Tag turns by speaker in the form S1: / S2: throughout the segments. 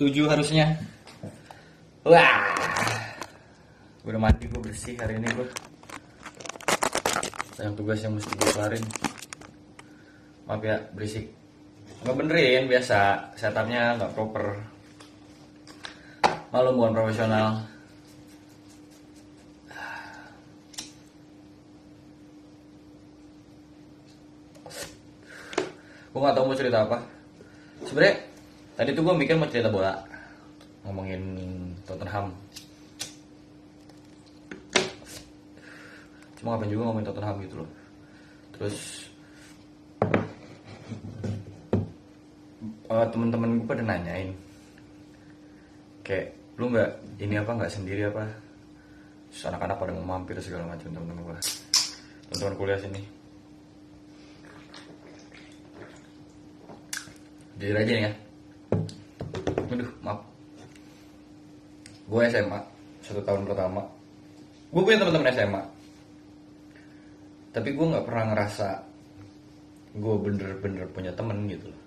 S1: 7 harusnya. Wah. Udah mandi, gue bersih hari ini gue. Sayang tugas yang mesti gue kelarin. Maaf ya, berisik. Nggak benerin, biasa. Setupnya nggak proper. Malu bukan profesional. Gue gak tau mau cerita apa. Sebenernya tadi tuh gue mikir mau cerita bola. Ngomongin Tottenham. Cuma ngapain juga ngomongin Tottenham gitu loh. Terus uh, temen-temen gue pada nanyain kayak lu nggak ini apa nggak sendiri apa Terus anak-anak pada mau mampir segala macam temen-temen gue teman-teman kuliah sini jujur aja nih ya aduh maaf. Gue SMA satu tahun pertama. Gue punya teman-teman SMA tapi gue nggak pernah ngerasa gue bener-bener punya temen gitu loh.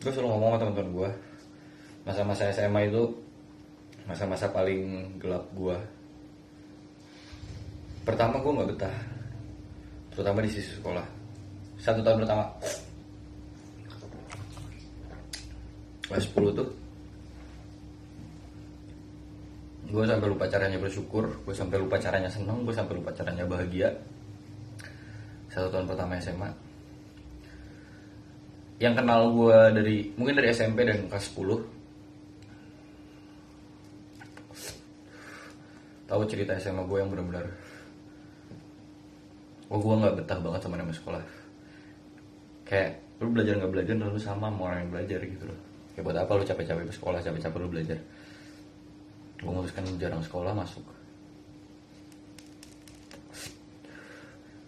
S1: Gue selalu ngomong sama teman-teman gue masa-masa SMA itu masa-masa paling gelap gue pertama gue nggak betah terutama di sisi sekolah. Satu tahun pertama. Kelas 10 tuh. Gue sampai lupa caranya bersyukur gue sampai lupa caranya seneng gue sampai lupa caranya bahagia. Satu tahun pertama SMA yang kenal gue dari mungkin dari SMP dan kelas 10 tahu cerita SMA gue yang benar-benar oh gue nggak betah banget sama namanya sekolah. Kayak lu belajar nggak belajar lu sama sama orang yang belajar gitu loh. Kayak buat apa lu capek-capek ke sekolah capek-capek lu belajar? Gue memutuskan jarang sekolah masuk.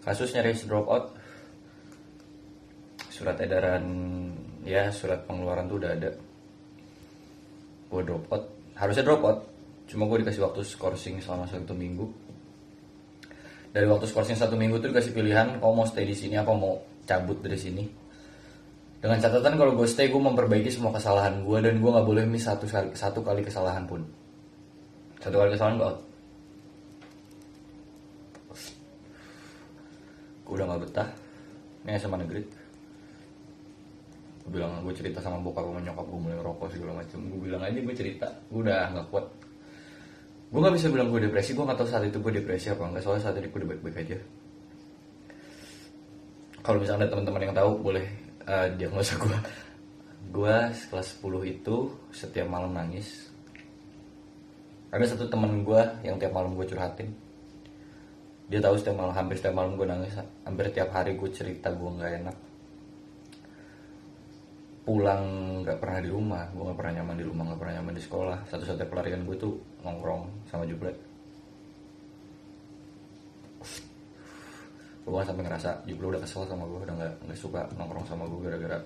S1: Kasus nyaris drop out surat edaran ya surat pengeluaran tuh udah ada. Gue drop out harusnya drop out cuma gue dikasih waktu skorsing selama satu minggu dari waktu skorsing satu minggu tuh dikasih pilihan kau mau stay di sini apa mau cabut dari sini? Dengan catatan kalau gue stay gue memperbaiki semua kesalahan gue dan gue nggak boleh miss satu kali satu kali kesalahan pun. Satu kali kesalahan gue gue udah nggak betah. Ini SMA negeri. Gue bilang gue cerita sama bokap sama nyokap gue mulai ngerokok segala macam gue bilang aja gue cerita. Gue udah nggak kuat gue nggak bisa bilang gue depresi gue nggak tahu saat itu gue depresi apa enggak soalnya saat itu gue baik-baik aja. Kalau misalnya ada teman-teman yang tahu boleh uh, diagnosa gue gue kelas 10 itu setiap malam nangis. Ada satu teman gue yang tiap malam gue curhatin. Dia tahu setiap malam hampir setiap malam gue nangis hampir tiap hari gue cerita gue nggak enak. Pulang nggak pernah di rumah gue nggak pernah nyaman di rumah nggak pernah nyaman di sekolah. Satu-satunya pelarian gue tuh nongkrong sama jublek gue kan sampai ngerasa jublek udah kesel sama gue udah nggak nggak suka nongkrong sama gue gara-gara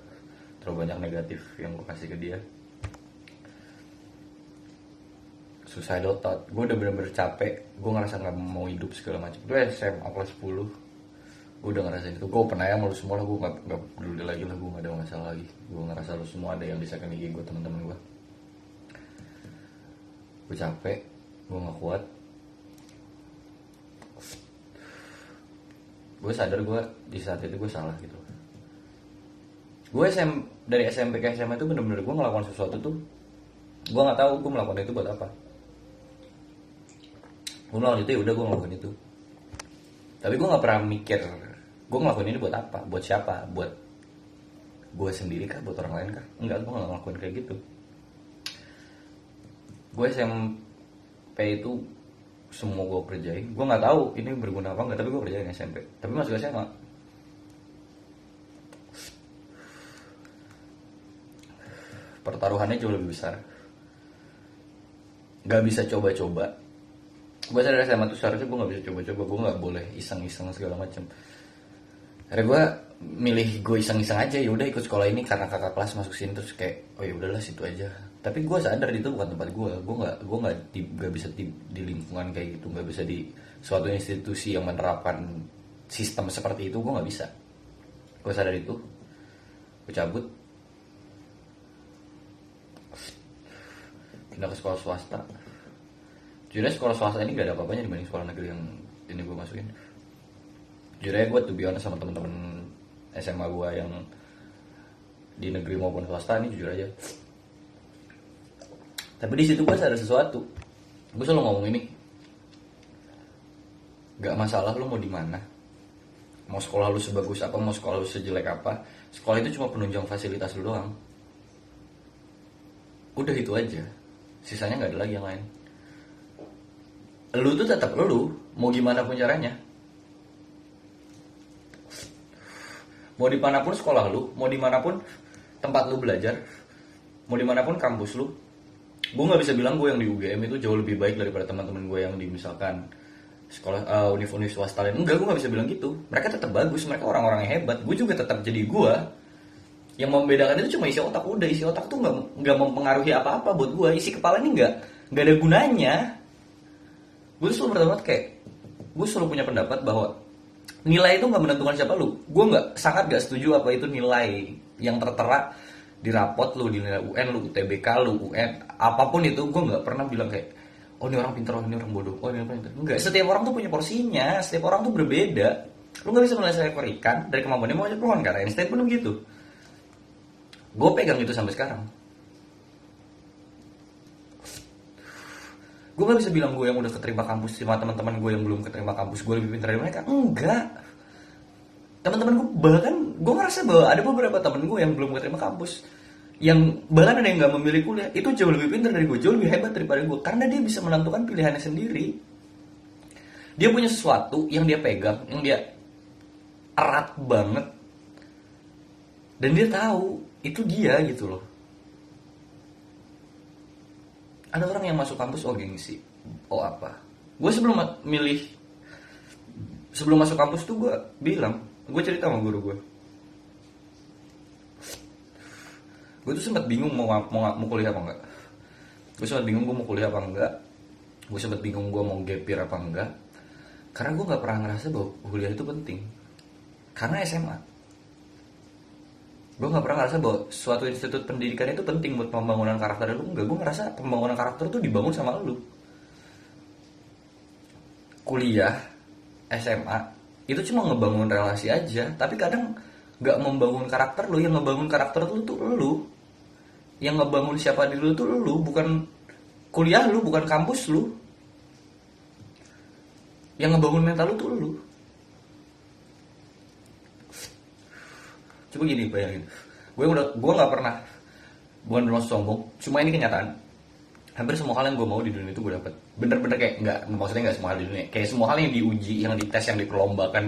S1: terlalu banyak negatif yang gue kasih ke dia. Suicidal thought. Gue udah bener-bener capek. Gue ngerasa nggak mau hidup segala macam. Gue SMA kelas 10 gue udah ngerasain itu. Gue pernah ya malu semua lah. Gue gak, gak peduli lagi lah. Gue gak ada masalah lagi. Gue ngerasa lu semua ada yang bisa keniki gue teman-teman gue gue capek gue gak kuat. Gue sadar gue di saat itu gue salah gitu. Gue SM dari SMP ke SMA itu bener-bener gue ngelakukan sesuatu tuh gue nggak tahu gue melakukan itu buat apa. Gue melakukan itu ya udah gue ngelakuin itu. Tapi gue nggak pernah mikir gue ngelakuin ini buat apa? Buat siapa? Buat gue sendiri kah? Buat orang lain kah? Enggak gue nggak ngelakuin kayak gitu gue SMP itu semua gue kerjain. Gue nggak tahu ini berguna apa enggak tapi gue kerjain SMP tapi masuk SMA pertaruhannya jauh lebih besar. Nggak bisa coba-coba. Gue sadar SMA tuh seharusnya gue nggak bisa coba-coba. Gue nggak boleh iseng-iseng segala macam akhirnya gue milih gue iseng-iseng aja. Ya udah ikut sekolah ini karena kakak kelas masuk sini terus kayak oh ya udahlah situ aja tapi gue sadar itu bukan tempat gue gue nggak gue nggak di, nggak bisa di, di lingkungan kayak gitu. Nggak bisa di suatu institusi yang menerapkan sistem seperti itu. Gue nggak bisa. Gue sadar itu. Gue cabut. Pindah ke sekolah swasta. Jujur sekolah swasta ini gak ada apa-apanya dibanding sekolah negeri yang ini gue masukin. Jujur gue tuh honest sama temen-temen SMA gue yang di negeri maupun swasta ini jujur aja tapi di situ gue sadar sesuatu. Gue selalu ngomong ini. Gak masalah lu mau di mana. Mau sekolah lu sebagus apa mau sekolah lu sejelek apa. Sekolah itu cuma penunjang fasilitas lu doang. Udah itu aja. Sisanya nggak ada lagi yang lain. Lu tuh tetap lu mau gimana pun caranya. Mau di mana pun sekolah lu mau di mana pun tempat lu belajar mau di mana pun kampus lu gue nggak bisa bilang gue yang di UGM itu jauh lebih baik daripada teman-teman gue yang di misalkan sekolah uh, univ-univ swasta lain. Enggak gue nggak bisa bilang gitu. Mereka tetap bagus mereka orang-orang yang hebat. Gue juga tetap jadi gue yang membedakan itu cuma isi otak. Udah isi otak tuh nggak nggak mempengaruhi apa-apa buat gue isi kepala ini nggak nggak ada gunanya. Gue selalu berpendapat kayak gue selalu punya pendapat bahwa nilai itu nggak menentukan siapa lu. Gue nggak sangat gak setuju apa itu nilai yang tertera di rapot lu di nilai UN lu UTBK lu UN apa pun itu gue nggak pernah bilang kayak oh ini orang pintar oh ini orang bodoh oh ini orang pintar enggak setiap orang tuh punya porsinya setiap orang tuh berbeda. Lu nggak bisa menilai seekor ikan dari kemampuannya mau aja peluang karena Einstein pun begitu. Gue pegang itu sampai sekarang. Gue gak bisa bilang gue yang udah keterima kampus sama teman-teman gue yang belum keterima kampus gue lebih pintar dari mereka. Enggak teman-teman gue bahkan gue ngerasa bahwa ada beberapa temen gue yang belum keterima kampus yang bahkan ada yang nggak memilih kuliah. Itu jauh lebih pintar dari gue jauh lebih hebat daripada gue karena dia bisa menentukan pilihannya sendiri. Dia punya sesuatu yang dia pegang yang dia erat banget. Dan dia tahu itu dia gitu loh. Ada orang yang masuk kampus oh gengsi. Oh apa? Gue sebelum milih sebelum masuk kampus tuh gue bilang gue cerita sama guru gue gue tuh sempat bingung mau mau mau kuliah apa enggak. Gue sempat bingung gue mau kuliah apa enggak. Gue sempat bingung gue mau gapir apa enggak. Karena gue nggak pernah ngerasa bahwa kuliah itu penting. Karena SMA gue nggak pernah ngerasa bahwa suatu institut pendidikan itu penting buat pembangunan karakter lu. Enggak gue ngerasa pembangunan karakter tuh dibangun sama lu. Kuliah SMA itu cuma ngebangun relasi aja. Tapi kadang nggak membangun karakter lu yang ngebangun karakter lu tuh lu. Yang ngebangun siapa diri lu tuh lu bukan kuliah lu bukan kampus lu. Yang ngebangun mental lu tuh lu. Coba gini bayangin. Gue udah gue nggak pernah bukan bermaksud sombong cuma ini kenyataan hampir semua hal yang gue mau di dunia itu gue dapet. Bener-bener kayak nggak maksudnya nggak semua hal di dunia. Kayak semua hal yang diuji yang dites yang diperlombakan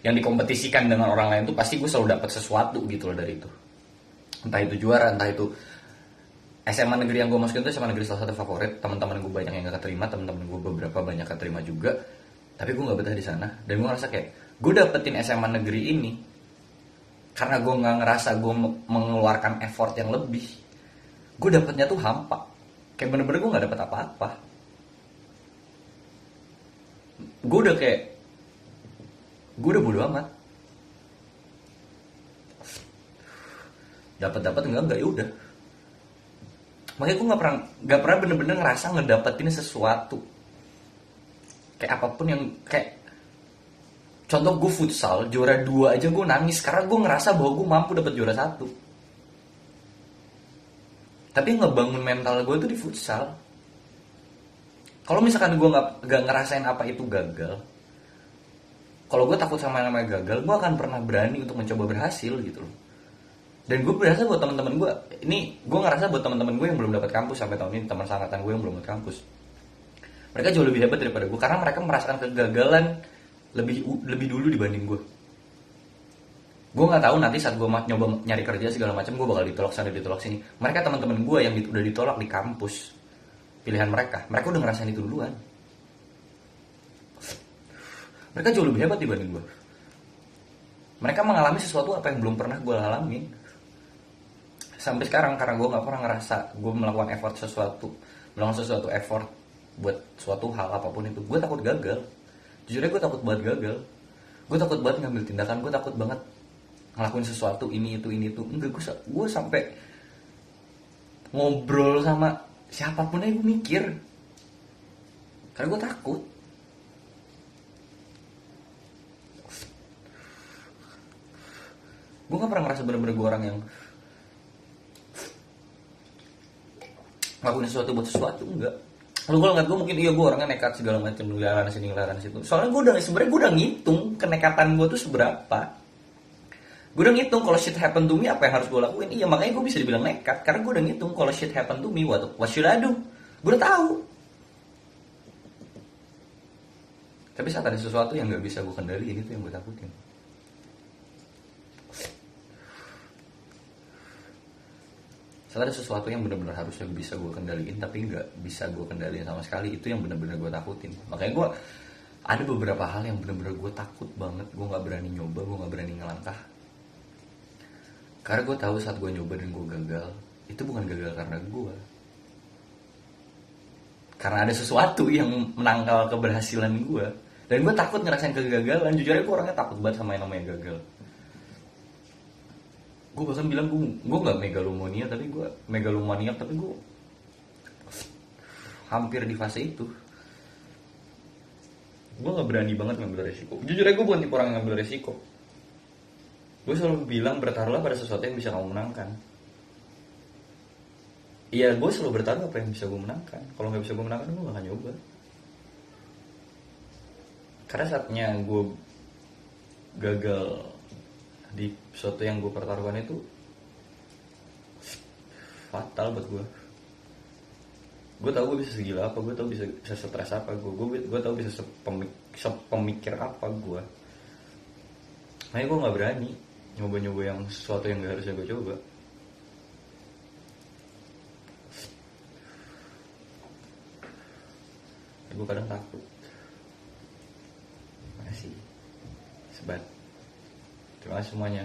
S1: yang dikompetisikan dengan orang lain tuh pasti gue selalu dapat sesuatu gitu loh dari itu. Entah itu juara entah itu SMA negeri yang gue masukin itu SMA negeri salah satu favorit. Teman-teman gue banyak yang gak keterima teman-teman gue beberapa banyak keterima juga. Tapi gue nggak betah di sana. Dan gue ngerasa kayak gue dapetin SMA negeri ini karena gue nggak ngerasa gue mengeluarkan effort yang lebih gue dapetnya tuh hampa kayak bener-bener gue nggak dapet apa-apa. Gue udah kayak gue udah bodo amat. Dapat dapat enggak enggak ya udah. Makanya gue nggak pernah nggak pernah bener-bener ngerasa ngedapetin sesuatu. Kayak apa pun yang kayak contoh gue futsal juara dua aja gue nangis karena gue ngerasa bahwa gue mampu dapet juara satu tapi ngebangun mental gue itu di futsal. Kalau misalkan gue nggak ngerasain apa itu gagal kalau gue takut sama yang namanya gagal gue akan pernah berani untuk mencoba berhasil gitu loh. Dan gue berasa buat teman-teman gue ini gue ngerasa buat teman-teman gue yang belum dapat kampus sampai tahun ini teman sangkatan gue yang belum dapat kampus. Mereka jauh lebih hebat daripada gue karena mereka merasakan kegagalan lebih lebih dulu dibanding gue gue nggak tahu nanti saat gue nyoba nyari kerja segala macam gue bakal ditolak sana ditolak sini. Mereka teman-teman gue yang udah ditolak di kampus. Pilihan mereka. Mereka udah ngerasain itu duluan. Mereka jauh lebih hebat dibanding gue mereka mengalami sesuatu apa yang belum pernah gue alamin. Sampai sekarang karena gue nggak pernah ngerasa gue melakukan effort sesuatu melakukan sesuatu effort buat suatu hal apa pun itu gue takut gagal. Jujur aja gue takut buat gagal. Gue takut banget ngambil tindakan gue takut banget ngelakuin sesuatu ini itu ini itu. Enggak gue gue sampai ngobrol sama siapa pun aja gue mikir. Karena gue takut. Gue gak pernah ngerasa bener-bener gue orang yang ngelakuin sesuatu buat sesuatu enggak. Lu kalau ngeliat gue mungkin iya gue orangnya nekat segala macam ngelaran sini ngelaran situ. Soalnya gue udah sebenarnya gue udah ngitung kenekatan gue tuh seberapa gue udah ngitung kalau shit happen to me apa yang harus gue lakuin? Iya makanya gue bisa dibilang nekat karena gue udah ngitung kalau shit happen to me what, what should I do gue udah tahu. Tapi saat ada sesuatu yang nggak bisa gue kendaliin itu yang gue takutin. Saat ada sesuatu yang benar-benar harusnya bisa gue kendaliin tapi nggak bisa gue kendaliin sama sekali itu yang benar-benar gue takutin. Makanya gue ada beberapa hal yang benar-benar gue takut banget gue nggak berani nyoba gue nggak berani ngelangkah karena gue tahu saat gue nyoba dan gue gagal itu bukan gagal karena gue karena ada sesuatu yang menangkal keberhasilan gue dan gue takut ngerasain kegagalan. Jujur aja gue orangnya takut banget sama yang namanya gagal. Gue bahkan bilang gue gue nggak megalomania tapi gue megalomania tapi gue hampir di fase itu. Gue nggak berani banget ngambil resiko. Jujur aja gue bukan tipe orang yang ngambil resiko gue selalu bilang bertaruhlah pada sesuatu yang bisa kamu menangkan. Iya, gue selalu bertaruh apa yang bisa gue menangkan. Kalau nggak bisa gue menangkan, gue gak akan nyoba. Karena saatnya gue gagal di sesuatu yang gue pertaruhkan itu fatal buat gue gue tau gue bisa segila apa gue tau bisa bisa stres apa gue gue gue tau bisa sepemik, sepemikir apa gue makanya gue nggak berani nyoba-nyoba yang sesuatu yang gak harusnya gue coba. Gue kadang takut. Makasih. Sebat. Terima kasih semuanya